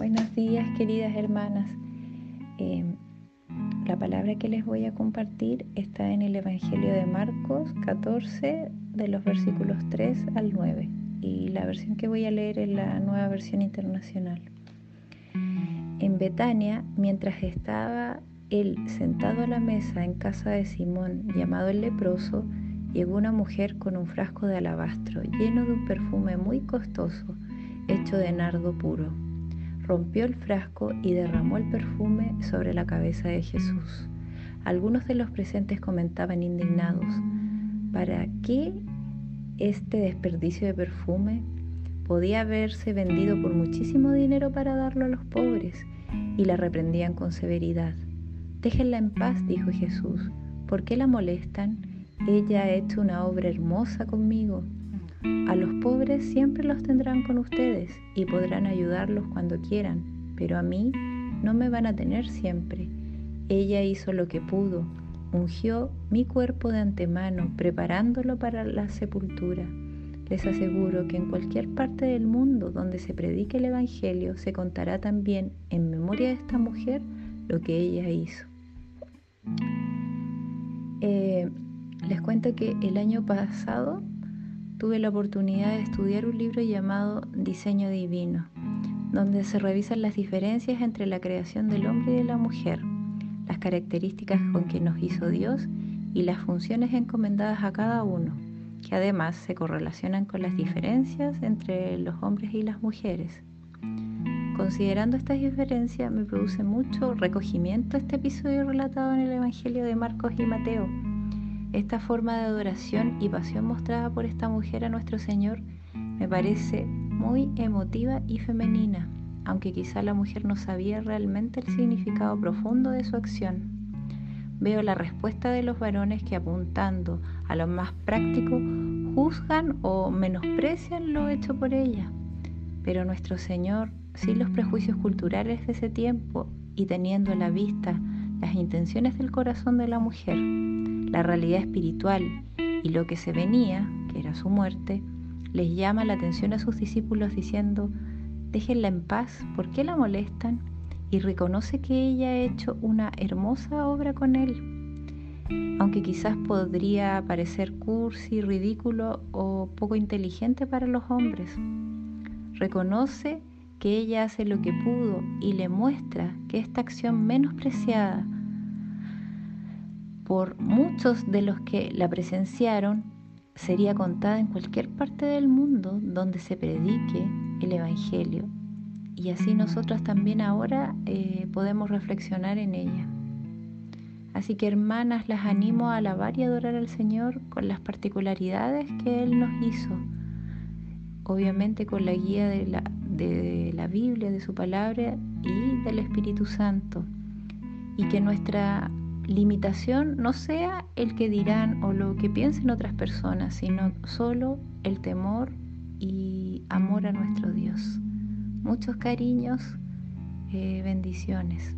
Buenos días queridas hermanas. Em, la palabra que les voy a compartir está en el Evangelio de Marcos 14 de los versículos 3 al 9 y la versión que voy a leer es la nueva versión internacional. En Betania, mientras estaba él sentado a la mesa en casa de Simón, llamado el leproso, llegó una mujer con un frasco de alabastro lleno de un perfume muy costoso, hecho de nardo puro rompió el frasco y derramó el perfume sobre la cabeza de Jesús. Algunos de los presentes comentaban indignados, ¿para qué este desperdicio de perfume? Podía haberse vendido por muchísimo dinero para darlo a los pobres, y la reprendían con severidad. Déjenla en paz, dijo Jesús. ¿Por qué la molestan? Ella ha hecho una obra hermosa conmigo a los pobres siempre los tendrán con ustedes y podrán ayudarlos cuando quieran, pero a mí no me van a tener siempre. Ella hizo lo que pudo, ungió mi cuerpo de antemano, preparándolo para la sepultura. Les aseguro que en cualquier parte del mundo donde se predique el Evangelio se contará también en memoria de esta mujer lo que ella hizo. Eh, les cuento que el año pasado tuve la oportunidad de estudiar un libro llamado Diseño Divino, donde se revisan las diferencias entre la creación del hombre y de la mujer, las características con que nos hizo Dios y las funciones encomendadas a cada uno, que además se correlacionan con las diferencias entre los hombres y las mujeres. Considerando estas diferencias, me produce mucho recogimiento este episodio relatado en el Evangelio de Marcos y Mateo esta forma de adoración y pasión mostrada por esta mujer a nuestro Señor me parece muy emotiva y femenina, aunque quizá la mujer no sabía realmente el significado profundo de su acción. Veo la respuesta de los varones que apuntando a lo más práctico juzgan o menosprecian lo hecho por ella. Pero nuestro Señor, sin los prejuicios culturales de ese tiempo y teniendo a la vista las intenciones del corazón de la mujer, la realidad espiritual y lo que se venía, que era su muerte, les llama la atención a sus discípulos diciendo, déjenla en paz, ¿por qué la molestan? Y reconoce que ella ha hecho una hermosa obra con él, aunque quizás podría parecer cursi, ridículo o poco inteligente para los hombres. Reconoce que ella hace lo que pudo y le muestra que esta acción menospreciada por muchos de los que la presenciaron, sería contada en cualquier parte del mundo donde se predique el Evangelio. Y así nosotros también ahora eh, podemos reflexionar en ella. Así que hermanas, las animo a alabar y adorar al Señor con las particularidades que Él nos hizo. Obviamente con la guía de la, de la Biblia, de su palabra y del Espíritu Santo. Y que nuestra limitación no sea el que dirán o lo que piensen otras personas, sino solo el temor y amor a nuestro Dios. Muchos cariños, eh, bendiciones.